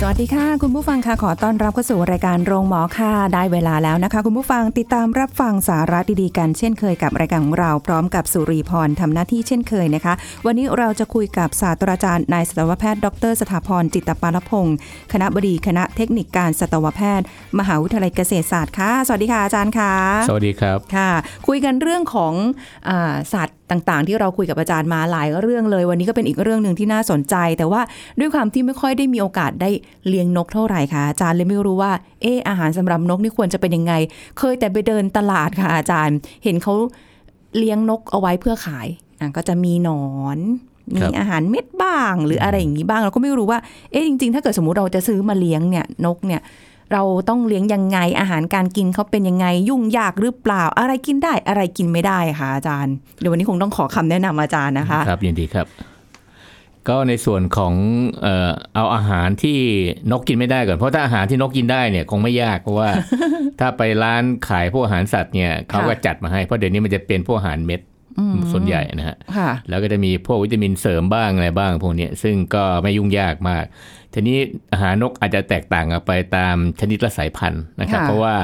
สวัสดีค่ะ คุณผู้ฟังค่ะขอต้อนรับเข้าสู่รายการโรงหมอค่ะได้เวลาแล้วนะคะ คุณผู้ฟังติดตามรับฟังสาระดีๆกันเช่นเคยกับรายการของเราพร้อมกับสุรีพรทำหน้าที่เช่นเคยนะคะ วันนี้เราจะคุยกับศาสตราจารย์นายสัตวแพทย์ดร สถาพรจิตตปาลพงศ์คณะบดีคณะเทคนิคการสัตวแพทย์ มหาวิทยาลัยเกษตรศาสตร์ค่ะสวัสดีค่ะอาจารย์ค่ะสวัสดีครับค่ะ คุยกันเรื่องของอาสัตว์ ต่างๆ ที่เราคุยกับอาจารย์มาหลายเรื่องเลย วันนี้ก็เป็นอีกเรื่องหนึ่งที่น่าสนใจ แต่ว่าด้วยความที่ไม่ค่อยได้มีโอกาสได้เลี้ยงนกเท่าไหร่ค่ะอาจารย์เลยไม่รู้ว่าเอออาหารสำหรับนกนี่ควรจะเป็นยังไง เคยแต่ไปเดินตลาดค่ะอาจารย์ เห็นเขาเลี้ยงนกเอาไว้เพื่อขายอะก็จะมีหนอนมีครับอาหารเม็ดบ้างหรืออะไรอย่างนี้บ้างเราก็ไม่รู้ว่าเอ๊ะจริง ๆ ถ้าเกิดสมมุติเราจะซื้อมาเลี้ยงเนี่ยนกเนี่ย เราต้องเลี้ยงยังไงอาหารการกินเขาเป็นยังไงยุ่งยากหรือเปล่า อะไรกินได้อะไรกินไม่ได้คะอาจารย์เดี๋ยววันนี้คงต้องขอคำแนะนำอาจารย์นะคะ ครับยินดีครับ ก็ในส่วนของเอ่อเอาอาหารที่นกกินไม่ได้ก่อนเพราะถ้าอาหารที่นกกินได้เนี่ยคงไม่ยากเพราะว่า ถ้าไปร้านขายพวกอาหารสัตว์เนี่ยเขาก็จัดมาให้เพราะเดี๋ยวนี้มันจะเป็นพวกอาหารเม็ด ส่วนใหญ่นะฮะค่ะแล้วก็จะมีพวกวิตามินเสริมบ้างอะไรบ้างพวกเนี้ยซึ่งก็ไม่ยุ่งยากมาก ทีนี้อาหารนกอาจจะแตกต่างกันไปตามชนิดและสายพันธุ์นะครับค่ะเพราะว่า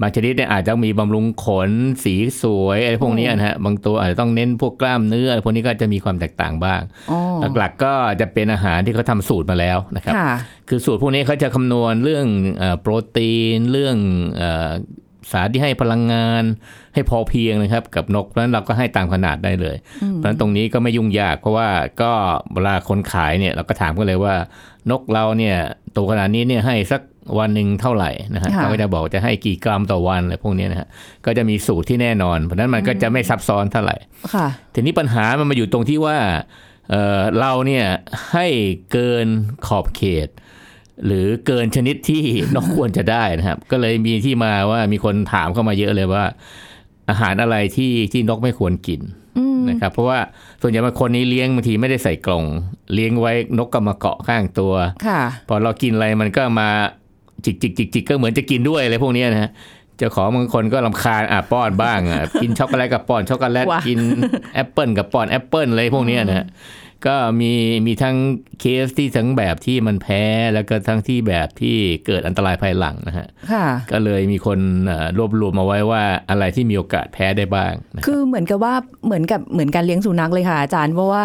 บางชนิดเนี่ยอาจจะมีบำรุงขนสีสวยอะไรพวกเนี้ยนะฮะบางตัวอาจจะต้องเน้นพวกกล้ามเนื้ออะไรพวกนี้ก็จะมีความแตกต่างบ้างอ๋อหลักๆก็จะเป็นอาหารที่เขาทำสูตรมาแล้วนะครับค่ะคือสูตรพวกนี้เขาจะคำนวณเรื่องเอ่อโปรตีนเรื่องเอ่อ สารที่ให้พลังงาน ให้พอเพียงนะครับ กับนกเพราะฉะนั้นเราก็ให้ตามขนาดได้เลย เพราะฉะนั้นตรงนี้ก็ไม่ยุ่งยาก เพราะว่าก็เวลาคนขายเนี่ยเราก็ถามกันเลยว่านกเราเนี่ยตัวขนาดนี้เนี่ยให้สักวันหนึ่งเท่าไหร่นะฮะค่ะเขาก็จะบอกจะให้กี่กรัมต่อวันอะไรพวกเนี้ยนะฮะก็จะมีสูตรที่แน่นอน เพราะฉะนั้นมันก็จะไม่ซับซ้อนเท่าไหร่ค่ะทีนี้ปัญหามันมาอยู่ตรงที่ว่าเอ่อเราเนี่ยให้เกินขอบเขต หรือเกินชนิดที่นกควรจะได้นะครับ ก็เลยมีที่มาว่ามีคนถามเข้ามาเยอะเลยว่า อาหารอะไรที่ที่นกไม่ควรกินนะครับ เพราะว่าส่วนใหญ่บางคนนี้เลี้ยงบางทีไม่ได้ใส่กล่อง เลี้ยงไว้นกก็มาเกาะข้างตัวค่ะพอเรากินอะไรมันก็มาจิกจิกจิกจิกก็เหมือนจะกินด้วยอะไรพวกเนี้ยนะฮะเจ้าของบางคนก็รำคาญอะป้อนบ้างอะกินช็อกโกแลตกับป้อนช็อกโกแลตว้ากินแอปเปิลกับป้อนแอปเปิลอะไรพวกเนี้ยนะฮะ ก็มีมีทั้งเคสที่ทั้งแบบที่มันแพ้แล้วก็ทั้งที่แบบที่เกิดอันตรายภายหลังนะฮะค่ะก็เลยมีคนเอ่อรวบรวมมาไว้ว่าอะไรที่มีโอกาสแพ้ได้บ้างนะคือเหมือนกับว่าเหมือนกับเหมือนการเลี้ยงสุนัขเลยค่ะอาจารย์เพราะว่า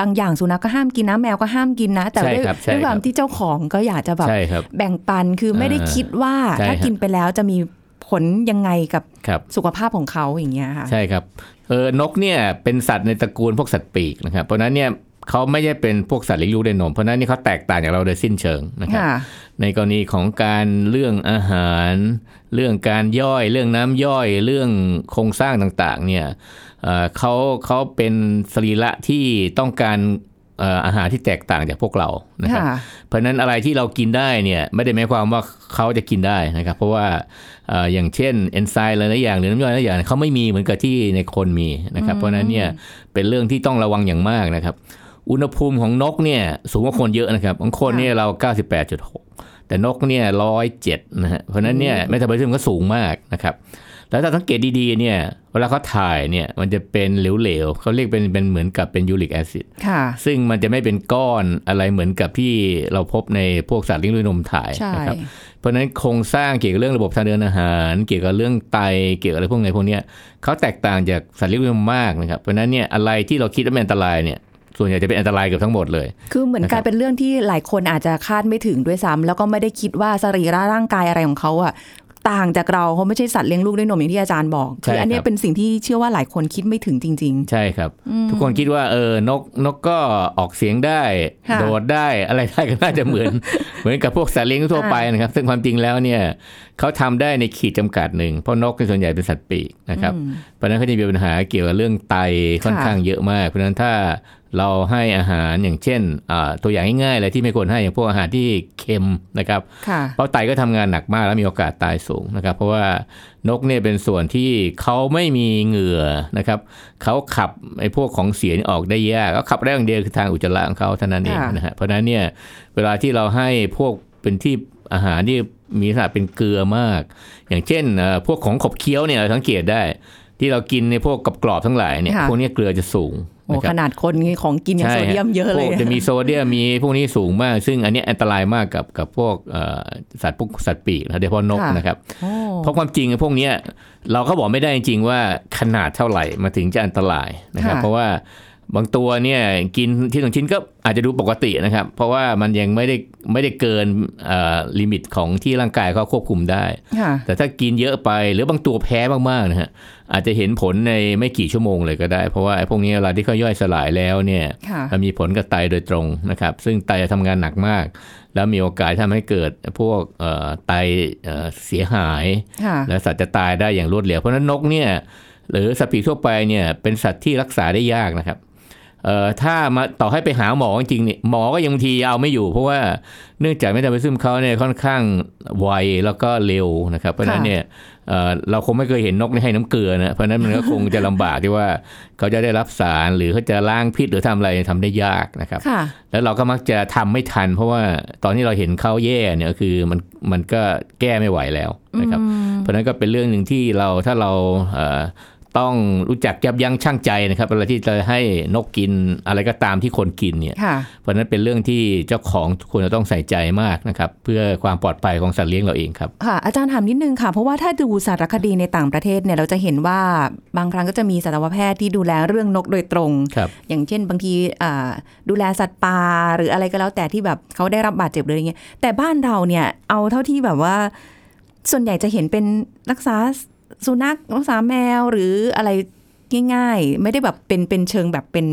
บางอย่างสุนัขก็ห้ามกินนะแมวก็ห้ามกินนะ แต่ใช่ด้วยครับใช่ด้วยความครับที่เจ้าของก็อยากจะแบบใช่ครับแบ่งปันคือไม่ได้อ่าคิดว่าใช่ถ้าครับกินไปแล้วจะมีผลยังไงกับครับสุขภาพของเขาอย่างเงี้ยค่ะใช่ครับ เออนกเนี่ยเป็นสัตว์ในตระกูลพวกสัตว์ปีกนะครับ เพราะฉะนั้นเนี่ยเขาไม่ใช่เป็นพวกสัตว์เลี้ยงลูกด้วยนม เพราะฉะนั้นนี่เขาแตกต่างจากเราโดยสิ้นเชิงนะครับค่ะในกรณีของการเรื่องอาหาร เรื่องการย่อยเรื่องน้ำย่อยเรื่องโครงสร้างต่างๆเนี่ยเอ่อเขาเขาเป็นสรีระที่ต้องการเอ่ออาหารที่แตกต่างจากพวกเรานะครับค่ะเพราะฉะนั้นอะไรที่เรากินได้เนี่ยไม่ได้หมายความว่าเขาจะกินได้นะครับ เพราะว่าเอ่ออย่างเช่นเอนไซม์หลายๆอย่างหรือน้ำย่อยหลายๆอย่างเขาไม่มีเหมือนกับที่ในคนมีนะครับ เพราะฉะนั้นเนี่ยเป็นเรื่องที่ต้องระวังอย่างมากนะครับ อุณหภูมิของนกเนี่ยสูงกว่าคนเยอะนะครับของคนเนี่ยเรา 98.6 แต่นกเนี่ย107นะฮะเพราะฉะนั้นเนี่ยเมตาบอลิซึมก็สูงมากนะครับ แล้วถ้าสังเกตดีๆเนี่ยเวลาเขาถ่ายเนี่ยมันจะเป็นเหลวๆเขาเรียกเป็นเป็นเหมือนกับเป็นยูริกแอซิดค่ะซึ่งมันจะไม่เป็นก้อนอะไรเหมือนกับที่เราพบในพวกสัตว์เลี้ยงด้วยนมถ่ายใช่นะครับเพราะฉะนั้นโครงสร้างเกี่ยวกับเรื่องระบบทางเดินอาหาร เกี่ยวกับเรื่องไตเกี่ยวกับอะไรพวกนี้พวกเนี้ยเขาแตกต่างจากสัตว์เลี้ยงด้วยนมมากนะครับเพราะฉะนั้นเนี่ยอะไรที่เราคิดว่าเป็นอันตรายเนี่ยส่วนใหญ่จะเป็นอันตรายเกือบทั้งหมดเลย คือเหมือนนะครับกลายเป็นเรื่องที่หลายคนอาจจะคาดไม่ถึงด้วยซ้ำแล้วก็ไม่ได้คิดว่าสรีระร่างกายอะไรของเขาอะ ต่างจากเราเขาไม่ใช่สัตว์เลี้ยงลูกด้วยนมอย่างที่อาจารย์บอกใช่คืออันเนี้ยครับเป็นสิ่งที่เชื่อว่าหลายคนคิดไม่ถึงจริงใช่ครับ ทุกคนคิดว่าเออนกนกก็ออกเสียงได้ค่ะโดดได้อะไรได้ก็น่าจะเหมือน เหมือนกับพวกสัตว์เลี้ยงทั่วไปนะครับ ซึ่งความจริงแล้วเนี่ยเขาทำได้ในขีดจำกัดหนึ่งเพราะนกในส่วนใหญ่เป็นสัตว์ปีกนะครับเพราะฉะนั้นเขาจะมีปัญหาเกี่ยวกับเรื่องไตค่อนข้างเยอะมาก เพราะฉะนั้นถ้า เราให้อาหารอย่างเช่นอ่าตัวอย่างง่ายๆเลยที่ไม่ควรให้อย่างพวกอาหารที่เค็มนะครับค่ะเพราะไตก็ทำงานหนักมากแล้วมีโอกาสตายสูงนะครับ เพราะว่านกเนี่ยเป็นส่วนที่เขาไม่มีเหงื่อนะครับเขาขับไอ้พวกของเสียนี่ออกได้ยากเขาขับได้อย่างเดียวคือทางอุจจาระของเขาเท่านั้นเองค่ะนะฮะเพราะฉะนั้นเนี่ยเวลาที่เราให้พวกเป็นที่อาหารที่มีลักษณะเป็นเกลือมาก อย่างเช่นเอ่อพวกของขบเคี้ยวเนี่ยเราสังเกตได้ ที่เรากินในพวกกรอบๆทั้งหลายเนี่ยค่ะพวกเนี้ยเกลือจะสูง โอ้นะคขรับนาดคนของกินยังโซเดียมเยอะเลยพวกจะมีโซเดียมมีพวกนี้สูงมาก ซึ่งอันเนี้ยอันตรายมากกับกับพวกเอ่อสัตว์พวกสัตว์ปีกนะโดยเฉพาะนกค่ะนะครับโอ้เพราะความจริงพวกเนี้ยเราก็บอกไม่ได้จริงๆว่าขนาดเท่าไหร่มาถึงจะอันตรายนะครับ เพราะว่า บางตัวเนี่ยกินที่หนึ่งชิ้นก็อาจจะดูปกตินะครับ เพราะว่ามันยังไม่ได้ไม่ได้เกินเอ่อลิมิตของที่ร่างกายเขาควบคุมได้ค่ะแต่ถ้ากินเยอะไปหรือบางตัวแพ้มากๆนะฮะอาจจะเห็นผลในไม่กี่ชั่วโมงเลยก็ได้ เพราะว่าไอ้พวกนี้เวลาที่เขาย่อยสลายแล้วเนี่ยค่ะมันมีผลกับไตโดยตรงนะครับ ซึ่งไตจะทำงานหนักมาก แล้วมีโอกาสทำให้เกิดพวกเอ่อไตเอ่อเสียหายค่ะและสัตว์จะตายได้อย่างรวดเร็วเพราะฉะนั้นนกเนี่ยหรือสัตว์ปีกทั่วไปเนี่ยเป็นสัตว์ที่รักษาได้ยากนะครับ เอ่อถ้ามาต่อให้ไปหาหมอจริงๆเนี่ยหมอก็ยังบางทีเอาไม่อยู่ เพราะว่าเนื่องจากเมตาบอลิซึมเขาเนี่ยค่อนข้างไวแล้วก็เร็วนะครับ เพราะฉะนั้นเนี่ยเอ่อเราคงไม่เคยเห็นนกให้น้ำเกลือนะเพราะฉะนั้นมันก็คงจะลำบากที่ว่าเขาจะได้รับสารหรือเขาจะล้างพิษหรือทำอะไรทำได้ยากนะครับค่ะแล้วเราก็มักจะทำไม่ทัน เพราะว่าตอนที่เราเห็นเขาแย่เนี่ยคือมันมันก็แก้ไม่ไหวแล้วนะครับ เพราะฉะนั้นก็เป็นเรื่องหนึ่งที่เราถ้าเราเอ่อ ต้องรู้จักยับยั้งชั่งใจนะครับเวลาที่จะให้นกกินอะไรก็ตามที่คนกินเนี่ยค่ะเพราะฉะนั้นเป็นเรื่องที่เจ้าของควรจะต้องใส่ใจมากนะครับเพื่อความปลอดภัยของสัตว์เลี้ยงเราเองครับค่ะอาจารย์ถามนิดนึงค่ะ เพราะว่าถ้าดูสารคดีในต่างประเทศเนี่ยเราจะเห็นว่าบางครั้งก็จะมีสัตวแพทย์ที่ดูแลเรื่องนกโดยตรงครับอย่างเช่น บางทีอ่าดูแลสัตว์ป่าหรืออะไรก็แล้วแต่ที่แบบเขาได้รับบาดเจ็บเลยอย่างเงี้ยแต่บ้านเราเนี่ยเอาเท่าที่แบบว่าส่วนใหญ่จะเห็นเป็นรักษา สุนัขรักษาแมวหรืออะไรง่าย ๆ ไม่ได้แบบเป็นเป็นเชิงแบบเป็น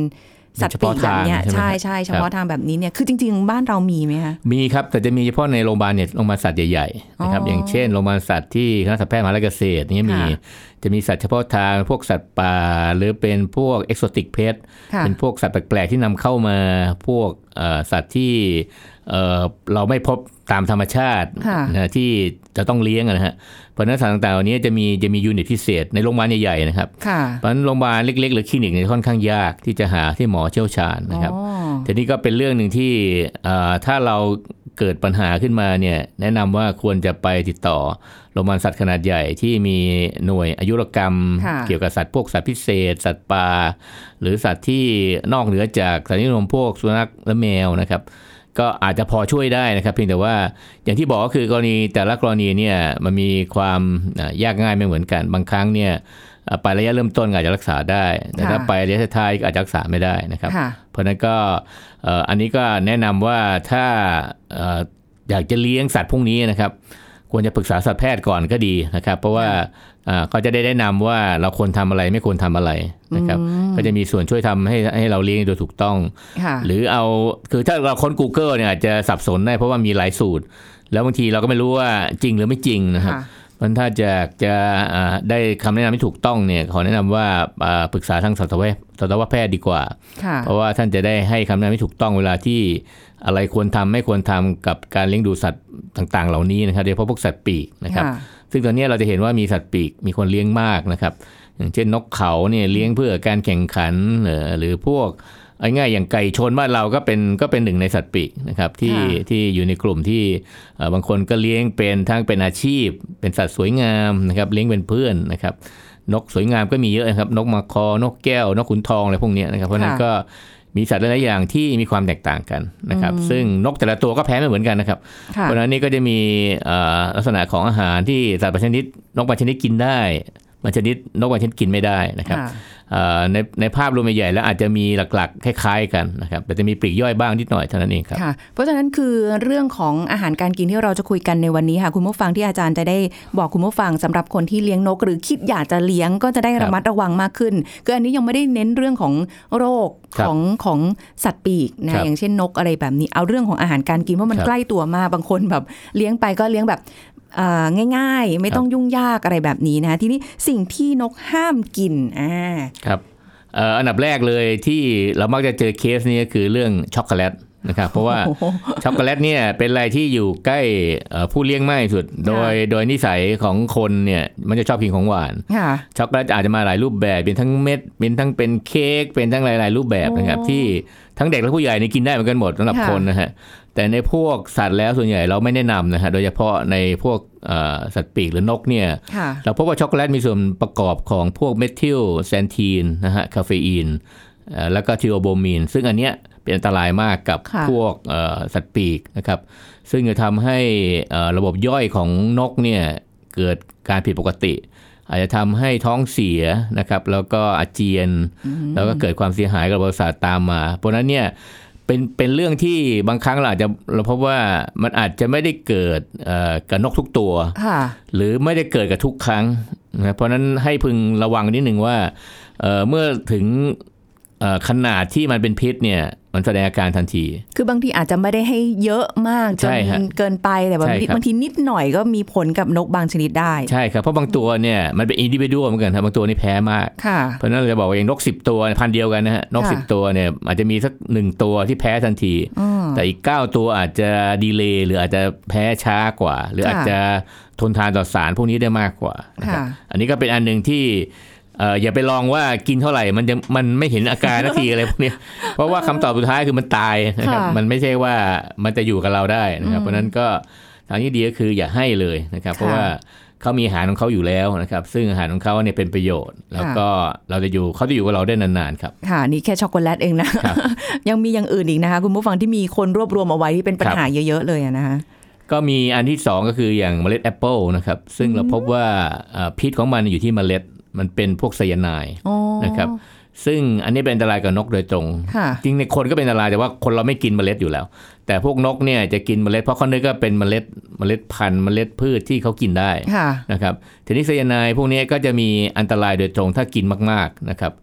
สัตว์ปีกแบบเนี้ยเฉพาะทางใช่ไหมใช่ใช่เฉพาะทางแบบนี้เนี่ยคือจริง ๆ บ้านเรามีไหมคะมีครับ แต่จะมีเฉพาะในโรงพยาบาลเนี่ยโรงพยาบาลสัตว์ใหญ่ๆนะครับอ๋อออย่างเช่นโรงพยาบาลสัตว์ที่คณะสัตวแพทย์มหาวิทยาลัยเกษตรเนี่ยมีค่ะจะมีสัตว์เฉพาะทางพวกสัตว์ป่า หรือเป็นพวก exotic pets ค่ะเป็นพวกสัตว์แปลกๆที่นำเข้ามาพวกเอ่อสัตว์ที่เอ่อเราไม่พบ ตามธรรมชาติค่ะนะที่จะต้องเลี้ยงอะนะฮะเพราะฉะนั้นสัตว์ต่างๆเหล่านี้จะมีจะมี unit พิเศษในโรงพยาบาลใหญ่ๆนะครับค่ะเพราะฉะนั้นโรงพยาบาลเล็กๆ หรือคลินิกเนี่ยค่อนข้างยากที่จะหาที่หมอเชี่ยวชาญนะครับอ๋อทีนี้ก็เป็นเรื่องหนึ่งที่เอ่อถ้าเราเกิดปัญหาขึ้นมาเนี่ยแนะนำว่าควรจะไปติดต่อโรงพยาบาลสัตว์ขนาดใหญ่ที่มีหน่วยอายุรกรรมค่ะเกี่ยวกับสัตว์พวกสัตว์พิเศษ สัตว์ป่าหรือสัตว์ที่นอกเหนือจากสัตว์นิยมพวกสุนัขและแมวนะครับ ก็อาจจะพอช่วยได้นะครับ เพียงแต่ว่าอย่างที่บอกก็คือกรณีแต่ละกรณีเนี่ยมันมีความอะยากง่ายไม่เหมือนกัน บางครั้งเนี่ยอะไประยะเริ่มต้นก็อาจจะรักษาได้ แต่ถ้าค่ะไประยะท้ายๆก็อาจจะรักษาไม่ได้นะครับค่ะเพราะฉะนั้นก็เอ่ออันนี้ก็แนะนำว่าถ้าเอ่ออยากจะเลี้ยงสัตว์พวกนี้นะครับ ควรจะปรึกษาสัตวแพทย์ก่อนก็ดีนะครับ เพราะว่าอ่า เขาจะได้แนะนำว่าเราควรทำอะไรไม่ควรทำอะไรนะครับ ก็จะมีส่วนช่วยทำให้ให้เราเลี้ยงโดยถูกต้องค่ะหรือเอาคือถ้าเราค้น Google เนี่ยอาจจะสับสนได้เพราะว่ามีหลายสูตร แล้วบางทีเราก็ไม่รู้ว่าจริงหรือไม่จริงนะครับค่ะมันถ้าจะจะอ่าได้คำแนะนำที่ถูกต้องเนี่ยขอแนะนำว่าอ่าปรึกษาทางสัตวแพทย์สัตวแพทย์ดีกว่าค่ะเพราะว่าท่านจะได้ให้คำแนะนำที่ถูกต้องเวลาที่อะไรควรทำไม่ควรทำกับการเลี้ยงดูสัตว์ต่าง ๆ เหล่านี้นะครับโดยเฉพาะพวกสัตว์ปีกนะครับค่ะ ซึ่งตอนนี้เราจะเห็นว่ามีสัตว์ปีกมีคนเลี้ยงมากนะครับ อย่างเช่นนกเขาเนี่ยเลี้ยงเพื่อการแข่งขันเอ่อหรือพวกเอาง่ายๆอย่างไก่ชนบ้านเราก็เป็นก็เป็นหนึ่งในสัตว์ปีกนะครับที่ค่ะที่อยู่ในกลุ่มที่เอ่อบางคนก็เลี้ยงเป็นทั้งเป็นอาชีพ เป็นสัตว์สวยงามนะครับเลี้ยงเป็นเพื่อนนะครับนกสวยงามก็มีเยอะนะครับ นกมาคอนกแก้วนกขุนทองอะไรพวกเนี้ยนะครับเพราะฉะนั้นค่ะก็ มีสัตว์หลายๆอย่างที่มีความแตกต่างกันนะครับ ซึ่งนกแต่ละตัวก็แพ้ไม่เหมือนกันนะครับค่ะเพราะฉะนั้นนี่ก็จะมีเอ่อลักษณะของอาหารที่สัตว์บางชนิดนกบางชนิดกินได้ บางชนิดนกบางชนิดกินไม่ได้นะครับค่ะเอ่อในในภาพรวมใหญ่ๆแล้วอาจจะมีหลักๆคล้ายๆกันนะครับแต่จะมีปลีกย่อยบ้างนิดหน่อยเท่านั้นเองครับค่ะเพราะฉะนั้นคือเรื่องของอาหารการกินที่เราจะคุยกันในวันนี้ค่ะคุณผู้ฟังที่อาจารย์จะได้บอกคุณผู้ฟังสำหรับคนที่เลี้ยงนก หรือคิดอยากจะเลี้ยงก็จะได้ครับระมัดระวังมากขึ้นคืออันนี้ยังไม่ได้เน้นเรื่องของโรคครับของของสัตว์ปีกครันะบอย่างเช่นนกอะไรแบบนี้เอาเรื่องของอาหารการกินเพราะมันครับใกล้ตัวมากบางคนแบบเลี้ยงไปก็เลี้ยงแบบเอ่อ ง่ายๆ ไม่ต้องยุ่งยากอะไรแบบนี้นะคะทีนี้สิ่งที่นกห้ามกินอ่าครับเอ่ออันดับแรกเลยที่เรามักจะเจอเคสนี้ก็คือเรื่องช็อกโกแลตนะครับเพราะว่าโอ้โหช็อกโกแลตเนี่ยเป็นอะไรที่อยู่ใกล้เอ่อผู้เลี้ยงมากที่สุด โดยโดยนิสัยของคนเนี่ยมันจะชอบกินของหวานค่ะช็อกโกแลตอาจจะมาหลายรูปแบบ เป็นทั้งเม็ดเป็นทั้งเป็นเค้กเป็นทั้งหลายๆรูปแบบนะครับโอ้ที่ทั้งเด็กและผู้ใหญ่นี่กินได้เหมือนกันหมดสำหรับค่ะคนนะฮะ แต่ในพวกสัตว์แล้วส่วนใหญ่เราไม่แนะนำนะฮะโดยเฉพาะในพวกเอ่อสัตว์ปีกหรือนกเนี่ยค่ะเราพบว่าช็อกโกแลตมีส่วนประกอบของพวก methylxanthine นะฮะคาเฟอีนเอ่อแล้วก็ทิโอโบมีน ซึ่งอันเนี้ยเป็นอันตรายมากกับค่ะพวกเอ่อสัตว์ปีกนะครับ ซึ่งจะทำให้เอ่อระบบย่อยของนกเนี่ยเกิดการผิดปกติ อาจจะทำให้ท้องเสียนะครับ แล้วก็อาเจียน แล้วก็เกิดความเสียหายกับประสาทตามมา เพราะฉะนั้นเนี่ย เป็นเป็นเรื่องที่บางครั้งเราอาจจะเราพบว่ามันอาจจะไม่ได้เกิดเอ่อกับนกทุกตัวค่ะหรือไม่ได้เกิดกับทุกครั้งนะเพราะฉะนั้นให้พึงระวังนิดหนึ่งว่าเอ่อเมื่อถึงเอ่อขนาดที่มันเป็นพิษเนี่ย มันแสดงอาการทันที คือบางทีอาจจะไม่ได้ให้เยอะมากจใช่นฮะเกินไปแต่บางใช่ทีครับบางทีนิดหน่อยก็มีผลกับนกบางชนิดได้ ใช่ครับ เพราะบางตัวเนี่ยมันเป็นอินดิวิ u วเหมือนกันครับบางตัวนี่แพ้มากค่ะเพราะฉะนั้นเราจะบอกว่าอย่างนก10ตัวพันธุ์เดียวกันนะฮะนกค่ะ10ตัวเนี่ยอาจจะมีสักหนึ่งตัวที่แพ้ทันทีอืมแต่อีก9ตัวอาจจะดีเลย์หรืออาจจะแพ้ช้ากว่า หรือค่ะอาจจะทนทานต่อสารพวกนี้ได้มากกว่านะครับค่ะอันนี้ก็เป็นอันหนึ่งที่เอ่ออย่าไปลองว่ากินเท่าไหร่มันจะมันไม่เห็นอาการนาทีอะไรพวกเนี้ยเพราะว่าคำตอบสุดท้ายคือมันตายนะครับค่ะมันไม่ใช่ว่ามันจะอยู่กับเราได้นะครับอืมเพราะฉะนั้นก็ทางที่ดีก็คืออย่าให้เลยนะครับ เพราะค่ะว่าเขามีอาหารของเขาอยู่แล้วนะครับ ซึ่งอาหารของเขาเนี่ยเป็นประโยชน์ แล้วก็เราจะอยู่เขาจะอยู่กับเราได้นานๆครับค่ะนี่แค่ช็อกโกแลตเองนะครับยังมีอย่างอื่นอีกนะคะ คุณผู้ฟังที่มีคนรวบรวมเอาไว้ที่เป็นปัญหาเยอะ ๆ เลยอะนะคะก็มีอันที่สองก็คืออย่างเมล็ดแอปเปิลนะครับ ซึ่งเราพบว่าเอ่อพิษของมันอยู่ที่เมล็ด มันเป็นพวกไซยาไนด์อ๋อนะครับซึ่งอันนี้เป็นอันตรายกับนกโดยตรงค่ะจริงในคนก็เป็นอันตรายแต่ว่าคนเราไม่กินเมล็ดอยู่แล้ว แต่พวกนกเนี่ยจะกินเมล็ด เพราะเขานึกว่าเป็นเมล็ดเมล็ดพันธุ์เมล็ดพืชที่เขากินได้ค่ะนะครับทีนี้ไซยาไนด์พวกนี้ก็จะมีอันตรายโดยตรงถ้ากินมากๆนะครับ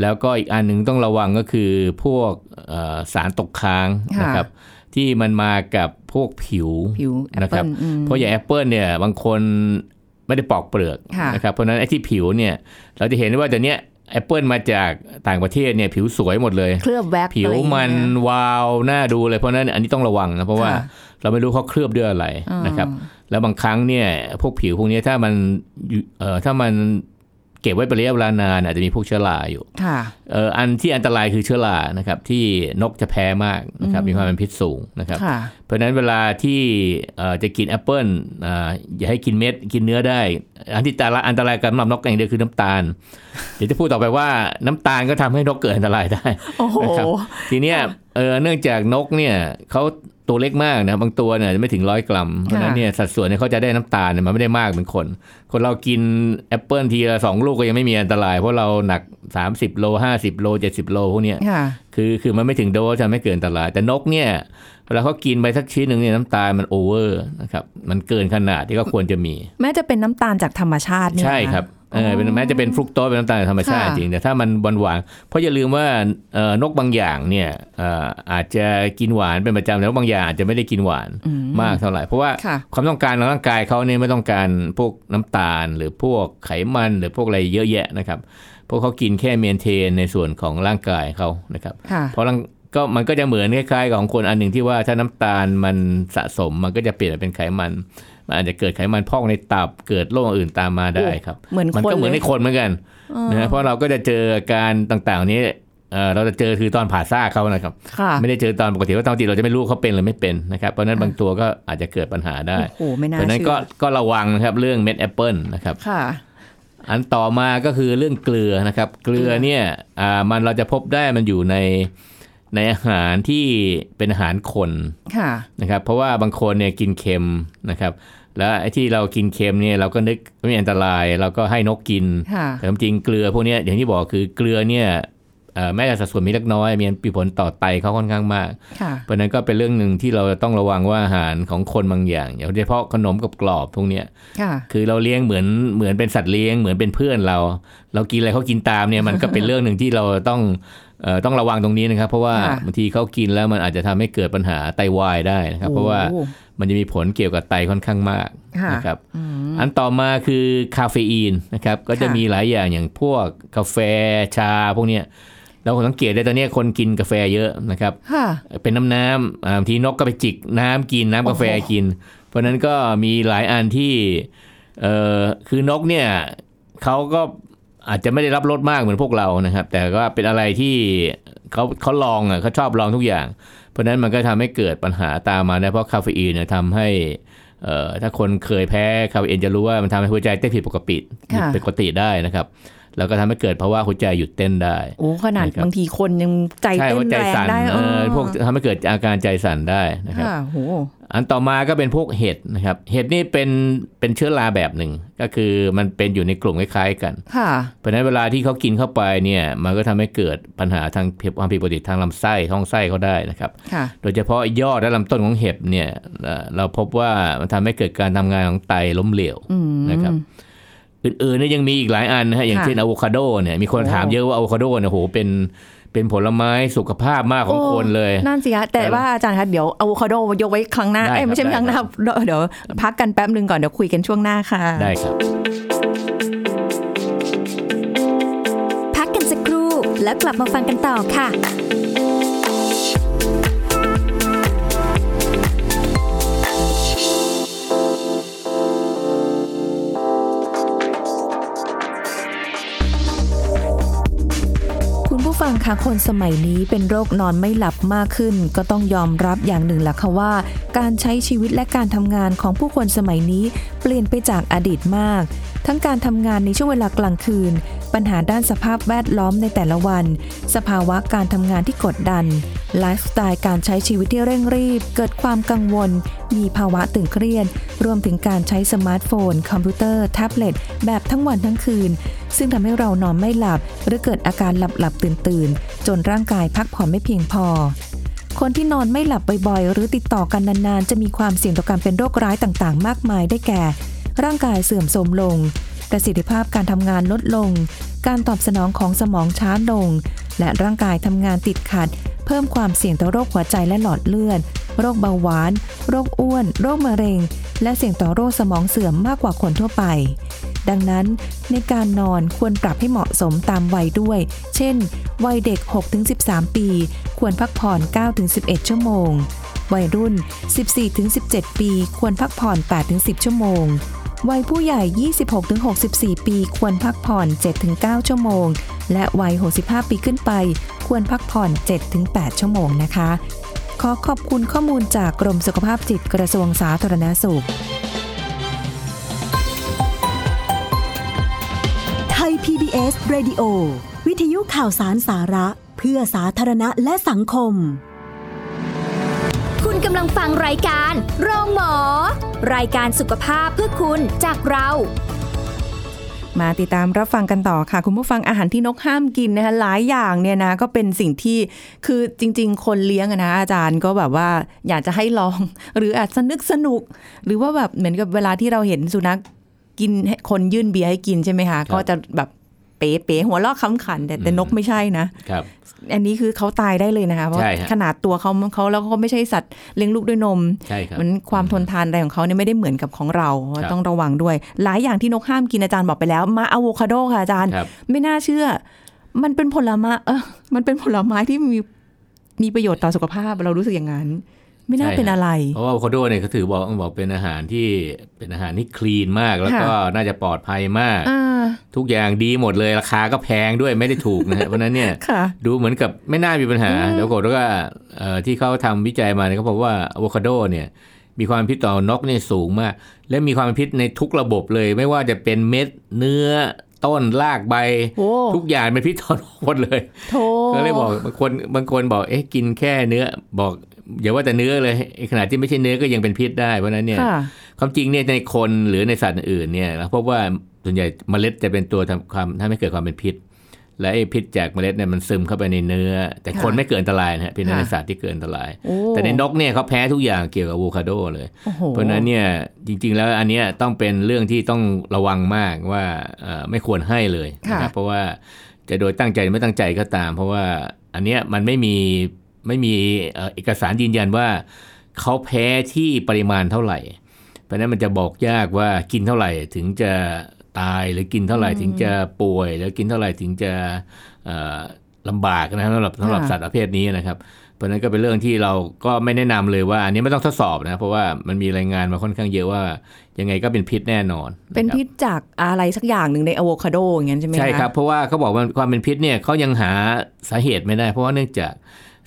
แล้วก็อีกอันหนึ่งต้องระวังก็คือพวกเอ่อสารตกค้างค่ะนะครับที่มันมากับพวกผิวผิวแอปเปิลนะครับ อืมเพราะอย่างแอปเปิลเนี่ยบางคน ไม่ได้ปอกเปลือกค่ะนะครับเพราะฉะนั้นไอ้ที่ผิวเนี่ยเราจะเห็นได้ว่าเดี๋ยวนี้แอปเปิลมาจากต่างประเทศเนี่ยผิวสวยหมดเลย เคลือบแว็กซ์ผิวอะไรอย่างมันเงี้ยวาวน่าดูเลยเพราะฉะนั้นอันนี้ต้องระวังนะเพราะว่าค่ะเราไม่รู้เขาเคลือบด้วยอะไรอ่านนะครับแล้วบางครั้งเนี่ยพวกผิวพวกนี้ถ้ามันอยู่เอ่อถ้ามันเก็บไว้เป็นระยะเวลานานอาจจะมีพวกเชื้อราอยู่ค่ะเอ่ออันที่อันตรายคือเชื้อรานะครับที่นกจะแพ้มากนะครับมีความเป็นพิษสูงนะครับค่ะเพราะฉะนั้นเวลาที่เอ่อจะกินแอปเปิลอ่าอย่าให้กินเม็ดกินเนื้อได้ อันที่อันตรายอันตรายกับสำหรับนกอย่างเดียวคือน้ำตาล เดี๋ยวจะพูดต่อไปว่าน้ำตาลก็ทำให้นกเกิดอันตรายได้โอ้โหนะครับทีเนี้ยเออเนื่องจากนกเนี่ยเขาตัวเล็กมากนะบางตัวเนี่ยจะไม่ถึงร้อยกรัมเพราะฉะนั้นเนี่ยสัดส่วนเนี่ยเขาจะได้น้ำตาลเนี่ยมันไม่ได้มากเหมือนคน คนเรากินแอปเปิลทีละสองลูกก็ยังไม่มีอันตราย เพราะเราหนัก 30 โล 50 โล 70 โลพวกเนี้ยค่ะคือคือมันไม่ถึงโดสจะไม่เกินอันตราย แต่นกเนี่ย เวลาเขากินไปสักชิ้นหนึ่งเนี่ยน้ำตาลมัน over นะครับมันเกินขนาดที่ก็ควรจะมี แม้จะเป็นน้ำตาลจากธรรมชาติเนี่ยใช่ครับเออเป็นแม้จะเป็นฟรุกโตสเป็นน้ำตาลธรรมชาติค่ะจริงแต่ถ้ามันหวานๆเพราะอย่าลืมว่าเอ่อนกบางอย่างเนี่ยเอ่ออาจจะกินหวานเป็นประจำแล้วบางอย่างอาจจะไม่ได้กินหวานอืมากเท่าไหร่ เพราะว่าค่ะความต้องการของร่างกายเขาเนี่ยไม่ต้องการพวกน้ำตาล หรือพวกไขมันหรือพวกอะไรเยอะแยะนะครับพวกเขากินแค่เมนเทนในส่วนของร่างกายเขานะครับค่ะเพราะร่าง ก็มันก็จะเหมือนคล้ายๆของคนอันหนึ่งที่ว่าถ้าน้ำตาลมันสะสมมันก็จะเปลี่ยนเป็นไขมันมันอาจจะเกิดไขมันพอกในตับเกิดโรคอื่นตามมาได้ครับเหมือนมันคนก็เหมือนเลในยคนเหมือนกันนะฮะเพราะเราก็จะเจอการต่างๆ นี้เอ่อเราจะเจอคือตอนผ่าซากเขานะครับค่ะไม่ได้เจอตอนปกติว่าตอนปกติเราจะไม่รู้เขาเป็นหรือไม่เป็นนะครับ เพราะฉะนั้นบางตัวก็อาจจะเกิดปัญหาได้โอ้โหไม่เพน่าราะฉะนั้นเชื่ก็อก็ระวังนะครับเรื่องเม็ดแอปเปิลนะครับค่ะอันต่อมาก็คือเรื่องเกลือนะครับ เกลือเนี่ยอ่ามันเราจะพบได้มันอยู่ใน ในอาหารที่เป็นอาหารคนค่ะนะครับ เพราะว่าบางคนเนี่ยกินเค็มนะครับ แล้วไอ้ที่เรากินเค็มเนี่ยเราก็นึกไม่มีอันตราย เราก็ให้นกกินค่ะแต่ความจริงเกลือพวกเนี้ยอย่างที่บอกคือเกลือเนี่ยเอ่อแม้แต่สัดส่วนมีเล็กน้อยมีมีผลต่อไตเขาค่อนข้างมากค่ะเพราะฉะนั้นก็เป็นเรื่องหนึ่งที่เราต้องระวังว่าอาหารของคนบางอย่างอย่างเฉพาะขนมกับกรอบพวกเนี้ยค่ะคือเราเลี้ยงเหมือนเหมือนเป็นสัตว์เลี้ยงเหมือนเป็นเพื่อนเรา เรากินอะไรเขากินตามเนี่ยมันก็เป็นเรื่องหนึ่งที่เราต้องเอ่อ ต้องระวังตรงนี้นะครับ เพราะว่าค่ะบางทีเขากินแล้วมันอาจจะทำให้เกิดปัญหาไตวายได้นะครับ เพราะว่าโอ้มันจะมีผลเกี่ยวกับไตค่อนข้างมากค่ะนะครับอืมอันต่อมาคือคาเฟอีนนะครับก็จะค่ะมีหลายอย่างอย่างพวกกาแฟชาพวกเนี้ยเราสังเกตได้ตอนเนี้ยคนกินกาแฟเยอะนะครับค่ะเป็นน้ำน้ำอ่าบางทีนกก็ไปจิกน้ำกินน้ำกาแฟโอ้โหกิน เพราะฉะนั้นก็มีหลายอันที่เออคือ นกเนี่ยเขาก็ อาจจะไม่ได้รับรสมากเหมือนพวกเรานะครับ แต่ก็เป็นอะไรที่เขาเขาลองอะเขาชอบลองทุกอย่าง เพราะฉะนั้นมันก็ทำให้เกิดปัญหาตามมาได้เพราะคาเฟอีนเนี่ยทำให้เอ่อถ้าคนเคยแพ้คาเฟอีนจะรู้ว่ามันทำให้หัวใจเต้นผิดปกติค่ะผิดปกติได้นะครับ แล้วก็ทำให้เกิดภาวะหัวใจหยุดเต้นได้โอ้ขนาดนะครับบางทีคนยังใจใช่เต้หัวนใจแรงสั่นได้เออพวกทำให้เกิดอาการใจสั่นได้นะครับค่ะโหอันต่อมาก็เป็นพวกเห็ดนะครับ เห็ดนี่เป็นเป็นเชื้อราแบบหนึ่ง ก็คือมันเป็นอยู่ในกลุ่มคล้ายๆกันค่ะเพราะฉะนั้นเวลาที่เขากินเข้าไปเนี่ยมันก็ทำให้เกิดปัญหาทางความผิดปกติทางลำไส้ท้องไส้เขาได้นะครับค่ะโดยเฉพาะยอดและลำต้นของเห็ดเนี่ยเอ่อเราพบว่ามันทำให้เกิดการทำงานของไตล้มเหลวอืมนะครับ อื่นๆเนี่ยยังมีอีกหลายอันนะฮะอย่างค่ะเช่นอะโวคาโดเนี่ยมีคนโอ้ถามเยอะว่าอะโวคาโดเนี่ยโหเป็นเป็นผลไม้สุขภาพมากของโคนเลย นั่นสิคะแต่ว่าอาจารย์คะเดี๋ยวอะโวคาโดยกไว้ครั้งหน้าได้เอ้ยไม่ใช่ครับครั้งหน้าเดี๋ยวพักกันแป๊บหนึ่งก่อนเดี๋ยวคุยกันช่วงหน้าค่ะ ได้ครับ พักกันสักครู่แล้วกลับมาฟังกันต่อค่ะ ผู้ฟังคะคนสมัยนี้เป็นโรคนอนไม่หลับมากขึ้น ก็ต้องยอมรับอย่างหนึ่งล่ะค่ะว่า การใช้ชีวิตและการทำงานของผู้คนสมัยนี้เปลี่ยนไปจากอดีตมาก ทั้งการทำงานในช่วงเวลากลางคืน ปัญหาด้านสภาพแวดล้อมในแต่ละวัน สภาวะการทำงานที่กดดัน ไลฟ์สไตล์การใช้ชีวิตที่เร่งรีบ เกิดความกังวล มีภาวะตึงเครียด รวมถึงการใช้สมาร์ทโฟน คอมพิวเตอร์ แท็บเล็ต แบบทั้งวันทั้งคืน ซึ่งทำให้เรานอนไม่หลับ หรือเกิดอาการหลับหลับตื่นตื่นจนร่างกายพักผ่อนไม่เพียงพอคนที่นอนไม่หลับบ่อยๆ หรือติดต่อกันนานๆ จะมีความเสี่ยงต่อการเป็นโรคร้ายต่างๆ มากมายได้แก่ ร่างกายเสื่อมโทรมลง ประสิทธิภาพการทำงานลดลง การตอบสนองของสมองช้าลง และร่างกายทำงานติดขัด เพิ่มความเสี่ยงต่อโรคหัวใจและหลอดเลือด โรคเบาหวาน โรคอ้วน โรคมะเร็ง และเสี่ยงต่อโรคสมองเสื่อมมากกว่าคนทั่วไป ดังนั้นในการนอนควรปรับให้เหมาะสมตามวัยด้วย เช่น วัยเด็ก 6-13 ปี ควรพักผ่อน 9-11 ชั่วโมงวัยรุ่น 14-17 ปี ควรพักผ่อน 8-10 ชั่วโมง วัยผู้ใหญ่ 26-64 ปีควรพักผ่อน 7-9 ชั่วโมง และวัย 65 ปีขึ้นไป ควรพักผ่อน 7-8 ชั่วโมงนะคะ ขอขอบคุณข้อมูลจากกรมสุขภาพจิตกระทรวงสาธารณสุข ไทย PBS Radio วิทยุข่าวสารสาระ เพื่อสาธารณะและสังคม คุณกำลังฟังรายการโรงหมอ รายการสุขภาพเพื่อคุณจากเรามาติดตามรับฟังกันต่อค่ะ คุณผู้ฟังอาหารที่นกห้ามกินนะคะหลายอย่างเนี่ยนะก็เป็นสิ่งที่คือจริง ๆ คนเลี้ยงอะนะอาจารย์ก็แบบว่าอยากจะให้ลอง หรืออาจสนึกสนุก หรือว่าแบบเหมือนกับเวลาที่เราเห็นสุนัขกินให้คนยื่นเบียร์ให้กินใช่ไหมคะ ก็จะแบบ เป๋เป๋หัวเราะคำขัน แต่แต่นกไม่ใช่นะครับ อันนี้คือเขาตายได้เลยนะคะเพราะใช่ฮะขนาดตัวเขาเขาแล้วเขาไม่ใช่สัตว์เลี้ยงลูกด้วยนมใช่ครับมันความทนทานอะไรของเขาเนี่ยไม่ได้เหมือนกับของเราครับต้องระวังด้วย หลายอย่างที่นกห้ามกินอาจารย์บอกไปแล้ว มาอะโวคาโดค่ะอาจารย์ครับไม่น่าเชื่อ มันเป็นผลไม้เออมันเป็นผลไม้ที่มีมีประโยชน์ต่อสุขภาพเรารู้สึกอย่างนั้น ไม่น่าใช่เป็นอะไร เพราะว่าอะโวคาโดเนี่ยเขาถือบอกบอกเป็นอาหารที่เป็นอาหารที่คลีนมากแล้วก็น่าจะปลอดภัยมากอ่าทุกอย่างดีหมดเลยราคาก็แพงด้วยไม่ได้ถูกนะฮะเพราะฉะนั้นเนี่ยค่ะดูเหมือนกับไม่น่ามีปัญหา แล้วก็แล้วก็เอ่อที่เขาทำวิจัยมาเนี่ยเขาบอกว่าอะโวคาโดเนี่ยมีความเป็นพิษต่อนกเนี่ยสูงมาก และมีความเป็นพิษในทุกระบบเลย ไม่ว่าจะเป็นเม็ดเนื้อต้นรากใบโอ้ทุกอย่างเป็นพิษต่อนกหมดเลยโถก็เลยบอกบางคนบางคนบอกเอ๊ะกินแค่เนื้อบอก อย่าว่าแต่เนื้อเลยไอ้ขนาดที่ไม่ใช่เนื้อก็ยังเป็นพิษได้เพราะฉะนั้นเนี่ยค่ะความจริงเนี่ยในคนหรือในสัตว์อื่นเนี่ยเราพบว่าส่วนใหญ่เมล็ดจะเป็นตัวทำความทำให้เกิดความเป็นพิษ และไอ้พิษจากเมล็ดเนี่ยมันซึมเข้าไปในเนื้อ แต่คนค่ะไม่เกิดอันตรายนะฮะเพียงแต่ค่ะในสัตว์ที่เกิดอันตรายโอ้แต่ในนกเนี่ยเขาแพ้ทุกอย่างเกี่ยวกับอะโวคาโดเลยโอ้โหเพราะฉะนั้นเนี่ยจริง ๆ แล้วอันเนี้ยต้องเป็นเรื่องที่ต้องระวังมากว่าเอ่อไม่ควรให้เลยนะครับเพราะว่าจะโดยตั้งใจหรือไม่ตั้งใจก็ตาม เพราะว่าอันเนี้ยมันไม่มี ไม่มีเอ่อเอกสารยืนยันว่าเขาแพ้ที่ปริมาณเท่าไหร่ เพราะฉะนั้นมันจะบอกยากว่ากินเท่าไหร่ถึงจะตายหรือกินเท่าไหร่ถึงจะป่วย แล้วกินเท่าไหร่ถึงจะเอ่อลำบากนะครับสำหรับสำหรับค่ะสัตว์ประเภทนี้นะครับ เพราะฉะนั้นก็เป็นเรื่องที่เราก็ไม่แนะนำเลยว่าอันนี้ไม่ต้องทดสอบนะเพราะว่ามันมีรายงานมาค่อนข้างเยอะว่ายังไงก็เป็นพิษแน่นอน เป็นนะครับพิษจากอะไรสักอย่างหนึ่งในอะโวคาโดอย่างนั้นใช่ไหมคะใช่ครับเพราะว่าเขาบอกว่าความเป็นพิษเนี่ยเขายังหาสาเหตุไม่ได้ เพราะว่าเนื่องจาก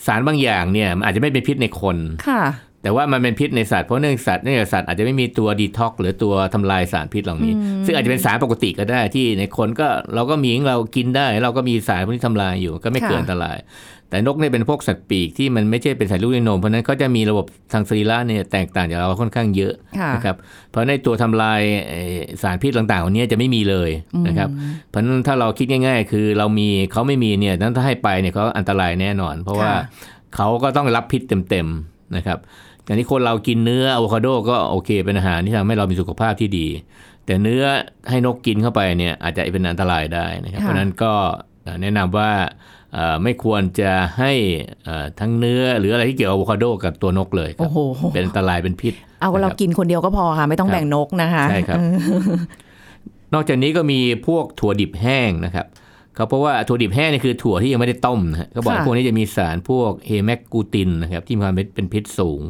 สารบางอย่างเนี่ยมันอาจจะไม่เป็นพิษในคนค่ะ แต่ว่ามันเป็นพิษในสัตว์เพราะเนื่องสัตว์เนื่องจากสัตว์อาจจะไม่มีตัวดีท็อกหรือตัวทำลายสารพิษเหล่านี้ ซึ่งอาจจะเป็นสารปกติก็ได้ที่ในคนก็เราก็มีของเรากินได้ เราก็มีสารพวกนี้ทำลายอยู่ก็ไม่เกิดค่ะอันตราย แต่นกเนี่ยเป็นพวกสัตว์ปีกที่มันไม่ใช่เป็นสัตว์ลูกด้วยนมเพราะฉะนั้นก็จะมีระบบทางสรีระเนี่ยแตกต่างจากเราค่อนข้างเยอะค่ะนะครับเพราะในตัวทำลายเอ่อสารพิษต่างๆเหล่านี้จะไม่มีเลยนะครับเพราะฉะนั้นถ้าเราคิดง่าย ๆ คือเรามีเขาไม่มีเนี่ยนั้นถ้าให้ไปเนี่ยเขาอันตรายแน่นอน เพราะว่าค่ะเขาก็ต้องรับพิษเต็มๆนะครับ อย่างที่คนเรากินเนื้ออะโวคาโดก็โอเคเป็นอาหารที่ทำให้เรามีสุขภาพที่ดี แต่เนื้อให้นกกินเข้าไปเนี่ยอาจจะเป็นอันตรายได้นะครับค่ะเพราะฉะนั้นก็เอ่อแนะนำว่าเอ่อไม่ควรจะให้เอ่อทั้งเนื้อหรืออะไรที่เกี่ยวกับอะโวคาโดกับตัวนกเลยครัโอ้บโหเป็นอันตรายเป็นพิษ เอานะคเราบกินคนเดียวก็พอค่ะ ไม่ต้องครับแบ่งนกนะคะใช่ครับเออนอกจากนี้ก็มีพวกถั่วดิบแห้งนะครับเขาเพราะว่าถั่วดิบแห้งนี่คือถั่วที่ยังไม่ได้ต้มนะฮะเขาบอกค่ะพวกนี้จะมีสารพวกเฮแมกกูตินนะครับ ที่มีความเป็นพิษสูง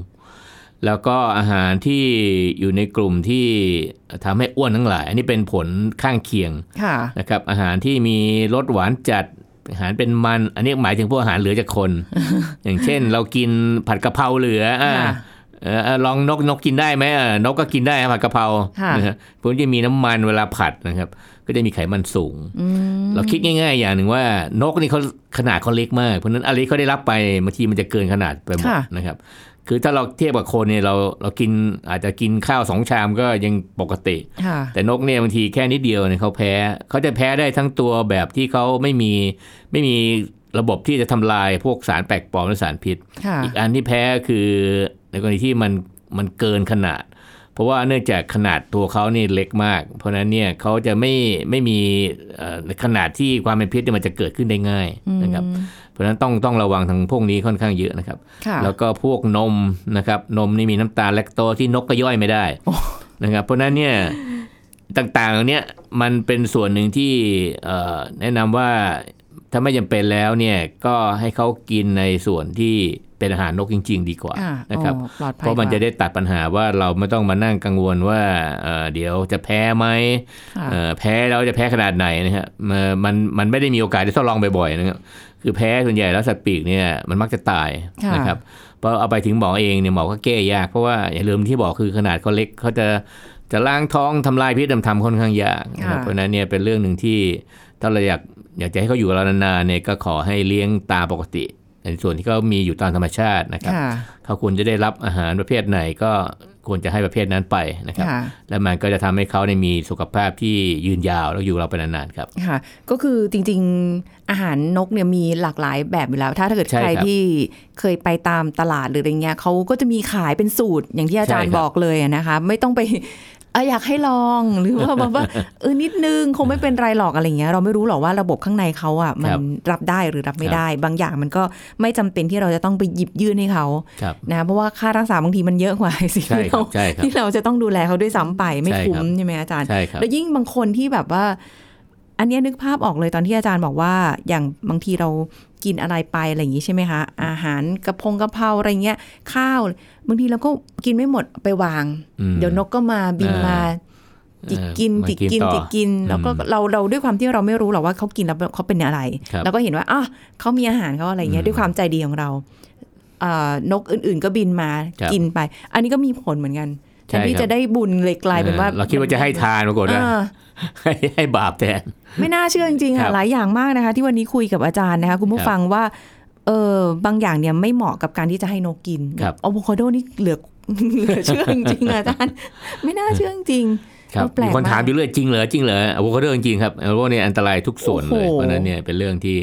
แล้วก็อาหารที่อยู่ในกลุ่มที่ทำให้อ้วนทั้งหลาย อันนี้เป็นผลข้างเคียงค่ะนะครับอาหารที่มีรสหวานจัดอาหารเป็นมัน อันนี้หมายถึงพวกอาหารเหลือจากคน อย่างเช่น เรากินผัดกะเพราเหลืออ่าค่ะเอ่อเอ่อลองนกนกกินได้ไหมเออนกก็กินได้ผัดกะเพราค่ะนะฮะพวกนี้จะมีน้ำมันเวลาผัดนะครับ ก็จะมีไขมันสูงอืมเราคิดง่าย ๆ อย่างหนึ่งว่านกนี่เขาขนาดเขาเล็กมาก เพราะฉะนั้นอะไรที่เขาได้รับไปบางทีมันจะเกินขนาดไปหมดค่ะนะครับ คือถ้าเราเทียบกับคนเนี่ยเราเรากินอาจจะกินข้าวสองชามก็ยังปกติค่ะแต่นกเนี่ยบางทีแค่นิดเดียวเนี่ยเขาแพ้เขาจะแพ้ได้ทั้งตัวแบบที่เขาไม่มีไม่มีระบบที่จะทำลายพวกสารแปลกปลอมหรือสารพิษค่ะอีกอันที่แพ้คือในกรณีที่มันมันเกินขนาด เพราะว่าเนื่องจากขนาดตัวเขานี่เล็กมาก เพราะฉะนั้นเนี่ยเขาจะไม่ไม่มีเอ่อขนาดที่ความเป็นพิษเนี่ยมันจะเกิดขึ้นได้ง่ายนะครับเพ ราะฉะนั้นต้องต้องระวังทางพวกนี้ค่อนข้างเยอะนะครับค่ะแล้วก็พวกนมนะครับนมนี่มีน้ำตาลแลคโตสที่นกก็ย่อยไม่ได้นะครับ เพราะฉะนั้นเนี่ยต่างๆเหล่าเนี้ยมันเป็นส่วนหนึ่งที่เอ่อแนะนำว่าถ้าไม่จำเป็นแล้วเนี่ยก็ให้เขากินในส่วนที่เป็นอาหารนกจริง ๆ ดีกว่าค่ะนะครับอ๋อปลอดภัยเพราะมันกว่จะได้ตัดปัญหาว่าเราไม่ต้องมานั่งกังวลว่าเอ่อเดี๋ยวจะแพ้ไหมค่ะเอ่อแพ้แล้วจะแพ้ขนาดไหนนะฮะเอ่อมันมันไม่ได้มีโอกาสได้ทดลองบ่อยๆนะครับ คือแพ้ส่วนใหญ่แล้วสัตว์ปีกเนี่ยมันมักจะตายค่ะนะครับพอเอาไปถึงหมอเองเนี่ยหมอก็แก้ยากเพราะว่าอย่าลืมที่บอกคือขนาดเขาเล็กเขาจะจะล้างท้องทำลายพิษทำค่อนข้างยากนะครับค่ะเพราะฉะนั้นเนี่ยเป็นเรื่องหนึ่งที่ถ้าเราอยากอยากจะให้เขาอยู่กับเรานานๆเนี่ยก็ขอให้เลี้ยงตามปกติในส่วนที่เขามีอยู่ตามธรรมชาตินะครับค่ะเขาควรจะได้รับอาหารประเภทไหนก็ ควรจะให้ประเภทนั้นไปนะครับค่ะแล้วมันก็จะทำให้เขาได้มีสุขภาพที่ยืนยาวแล้วอยู่กับเราไปนานๆครับค่ะก็คือจริงๆอาหารนกเนี่ยมีหลากหลายแบบอยู่แล้ว ถ้าถ้าเกิดใช่ใครครับที่เคยไปตามตลาดหรืออะไรเงี้ยเขาก็จะมีขายเป็นสูตรอย่างที่อาจารย์ใช่ครับบอกเลยอะนะคะ ไม่ต้องไปเอะอยากให้ลองหรือว่าแบบว่าเออนิดนึงคงไม่เป็นไรหรอกอะไรเงี้ยเราไม่รู้หรอกว่าระบบข้างในเขาอะมันรับได้หรือรับไม่ได้ บางอย่างมันก็ไม่จำเป็นที่เราจะต้องไปหยิบยื่นให้เขาครับนะเพราะว่าค่ารักษาบางทีมันเยอะกว่าสิ่งใช่ที่ครัเราบใช่ครับที่เราจะต้องดูแลเขาด้วยซ้ำไปไม่ใช่คุ้ครัมบใช่ไหมอาจารย์ใช่ครับแล้วยิ่งบางคนที่แบบว่าอันเนี้ยนึกภาพออกเลยตอนที่อาจารย์บอกว่าอย่างบางทีเรา กินอะไรไปอะไรอย่างนี้ใช่ไหมคะ อาหารกระพงกระเพราอะไรเงี้ย ข้าวบางทีเราก็กินไม่หมดไปวางอืมเดี๋ยวนกก็มาบินมาจิกกินเออจิกกินมากินต่อจิกกิน แล้วก็อืมเราเราด้วยความที่เราไม่รู้หรอกว่าเขากินแล้วเขาเป็นอะไรครับเราก็เห็นว่าอะเขามีอาหารเขาอะไรเงี้ยอืมด้วยความใจดีของเราอะ นกอื่น ๆ ก็บินมาครับกินไป อันนี้ก็มีผลเหมือนกัน แทนที่จะได้บุญ ใช่ครับเลยกลายเป็นว่าออเราคิดว่าจะให้ทานปรากฏว่าเออให้ให้บาปแทน ไม่น่าเชื่อจริงๆครัค่ะบหลายอย่างมากนะคะ ที่วันนี้คุยกับอาจารย์นะคะคุณผู้ครับฟังว่าเออบางอย่างเนี่ยไม่เหมาะกับการที่จะให้นกกินครับอะโวคาโดนี่เหลือเหลือเชื่อจริงๆอะอาจารย์ ไม่น่าเชื่อจริงครับเออแปลกมีคนถามมากอยู่เรื่อยจริงเหรอจริงเหรออะโวคาโดจริงๆครับอะโวคาโดเนี่ยอันตรายทุกส่วนเลยโอ้โหเพราะฉะนั้นเนี่ยเป็นเรื่องที่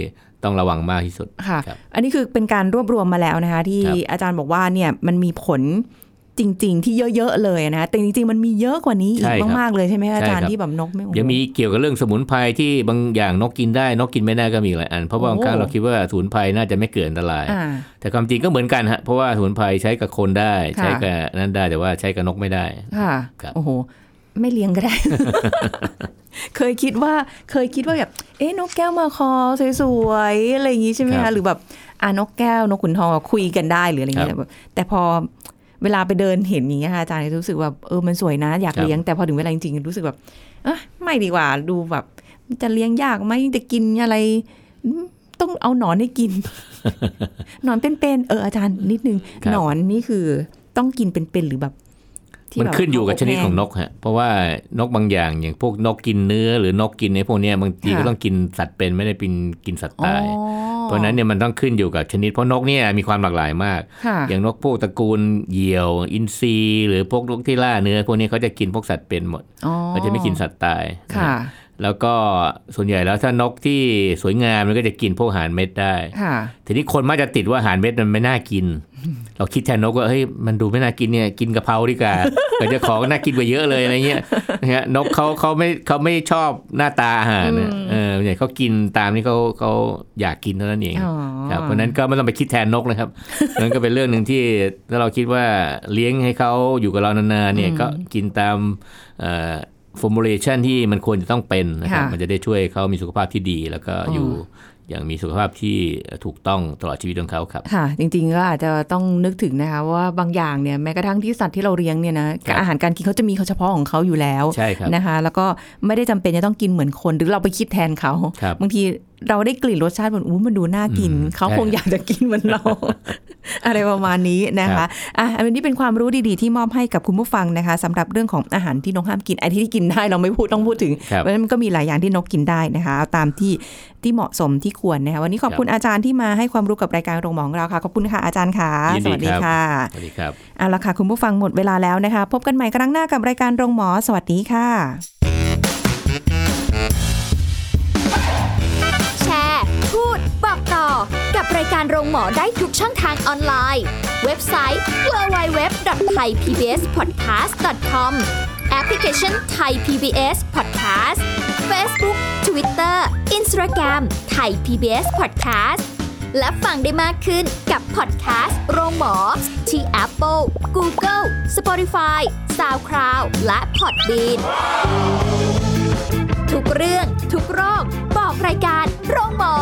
ต้องระวังมากที่สุดค่ะครับอันนี้คือเป็นการรวบรวมมาแล้วนะคะ ที่ครับอาจารย์บอกว่าเนี่ยมันมีผล จริง ๆ ที่เยอะ ๆ เลยนะแต่จริง ๆ มันมีเยอะกว่านี้อีใช่กครับมาก ๆ เลยใช่ไหมคะอาจารใช่ครับย์ที่แบบนกไม่โอ้โหยังมีเกี่ยวกับเรื่องสมุนไพรที่บางอย่างนกกินได้นกกินไม่ได้ก็มีหลายอัน เพราะว่าบางครั้งโอ้เราคิดว่าสมุนไพรน่าจะไม่เกิดอันตรายอ่าแต่ความจริงก็เหมือนกันฮะเพราะว่าสมุนไพรใช้กับคนได้ค่ะใช้กับนั้นได้แต่ว่าใช้กับนกไม่ได้ค่ะครับโอ้โหไม่เลี้ยงก็ได้ เคยคิดว่าเคยคิดว่าแบบ เอ๊ะนกแก้วมาคอสวยๆอะไรอย่างงี้ใช่ไหมครัคะบหรือแบบอ่านกแก้วนกขุนทองคุยกันได้หรืออะไรอย่างเงี้ยครับแต่พอ เวลาไปเดินเห็นอย่างเงี้ยค่ะอาจารย์รู้สึกว่าเออมันสวยนะอยากครับเลี้ยงแต่พอถึงเวลาจริงๆรู้สึกแบบอะไม่ดีกว่าดูแบบ จะเลี้ยงยากไหมจะกินอะไรอืมต้องเอาหนอนให้กิน หนอนเป็นๆเอออาจารย์นิดนึงครับหนอนนี่คือต้องกินเป็นๆหรือแบบที่ มันแบบขึ้นอยู่กับชนิดของนกกฮะเพราะว่านกบางอย่างอย่างพวกนกกินเนื้อหรือนกกินในพวกเนี้ยบางทีค่ะก็ต้องกินสัตว์เป็นไม่ได้เป็นกินสัตว์อ๋อตาย เพราะฉะนั้นเนี่ยมันต้องขึ้นอยู่กับชนิดเพราะนกเนี่ยมีความหลากหลายมากค่ะอย่างนกพวกตระกูลเหยี่ยว อินทรีหรือพวกนกที่ล่าเนื้อพวกนี้เขาจะกินพวกสัตว์เป็นหมดอ๋อเขาจะไม่กินสัตว์ตายนะค่ะฮะ แล้วก็ส่วนใหญ่แล้วถ้านกที่สวยงามมันก็จะกินพวกอาหารเม็ดได้ค่ะทีนี้คนมักจะติดว่าอาหารเม็ดมันไม่น่ากิน เราคิดแทนนกว่าเฮ้ยมันดูไม่น่ากินเนี่ยกินกะเพราดีกว่าเกิดจะของน่ากินกว่าเยอะเลยอะไรเงี้ยนะฮะนกเขาเขาไม่เขาไม่ชอบหน้าตาอาหารนะเออเนี่ยเขากินตามที่เขาเขาอยากกินเท่านั้นเองอ๋อครับเพราะฉะนั้นก็ไม่ต้องไปคิดแทนนกนะครับนั่นก็เป็นเรื่องหนึ่งที่ถ้าเราคิดว่าเลี้ยงให้เขาอยู่กับเรานานๆเนี่ยก็กินตาม ฟอร์มูลเลชันที่มันควรจะต้องเป็นนะครับค่ะมันจะได้ช่วยเขามีสุขภาพที่ดี แล้วก็อยู่อย่างมีสุขภาพที่ถูกต้องตลอดชีวิตของเขาครับค่ะจริงๆก็อาจจะต้องนึกถึงนะคะว่าบางอย่างเนี่ยแม้กระทั่งที่สัตว์ที่เราเลี้ยงเนี่ยนะครับอาหารการกินเขาจะมีเขาเฉพาะของเขาอยู่แล้วใช่ครับนะคะ แล้วก็ไม่ได้จำเป็นจะต้องกินเหมือนคนหรือเราไปคิดแทนเขาครับบางทีเราได้กลิ่นรสชาติมันอู้มันดูน่ากินอืมเขาใช่คงอยากจะกินเหมือนเรา อะไรประมาณนี้นะครัคะบอะอันนี้เป็นความรู้ดีๆที่มอบให้กับคุณผู้ฟังนะคะสำหรับเรื่องของอาหารที่นกห้ามกินไอ้ที่กินได้เราไม่พูดต้องพูดถึงครับเพราะฉะนั้นมันก็มีหลายอย่างที่นกกินได้นะคะเอาตามที่ที่เหมาะสมที่ควรนะคะวันนี้ขอบคุณอาจารย์ที่มาให้ความรู้กับรายการโรงหมอของเราค่ะขอบคุณค่ะอาจารย์ค่ะยินสดีวัสดีครับค่ะสวัสดีครับเอาละค่ะคุณผู้ฟังหมดเวลาแล้วนะคะ พบกันใหม่ครั้งหน้ากับรายการโรงหมอ สวัสดีค่ะ รายการโรงหมอได้ทุกช่องทางออนไลน์ เว็บไซต์ www.thaipbspodcast.com แอปพลิเคชัน Thai PBS Podcast Facebook Twitter Instagram Thai PBS Podcast และฟังได้มากขึ้นกับพอดแคสต์โรงหมอ ที่ Apple, Google, Spotify, SoundCloud และ Podbean ทุกเรื่องทุกโรคบอกรายการโรงหมอ